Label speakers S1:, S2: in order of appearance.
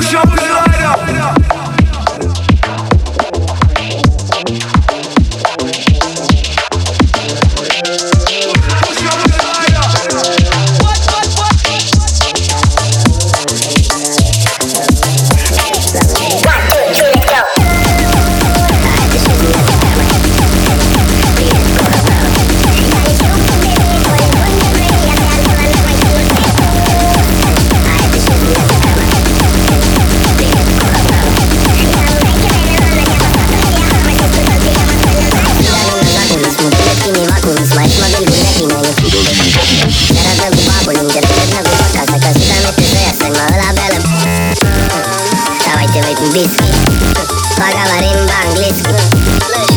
S1: Push up
S2: like whiskey. Pagalarim banglis.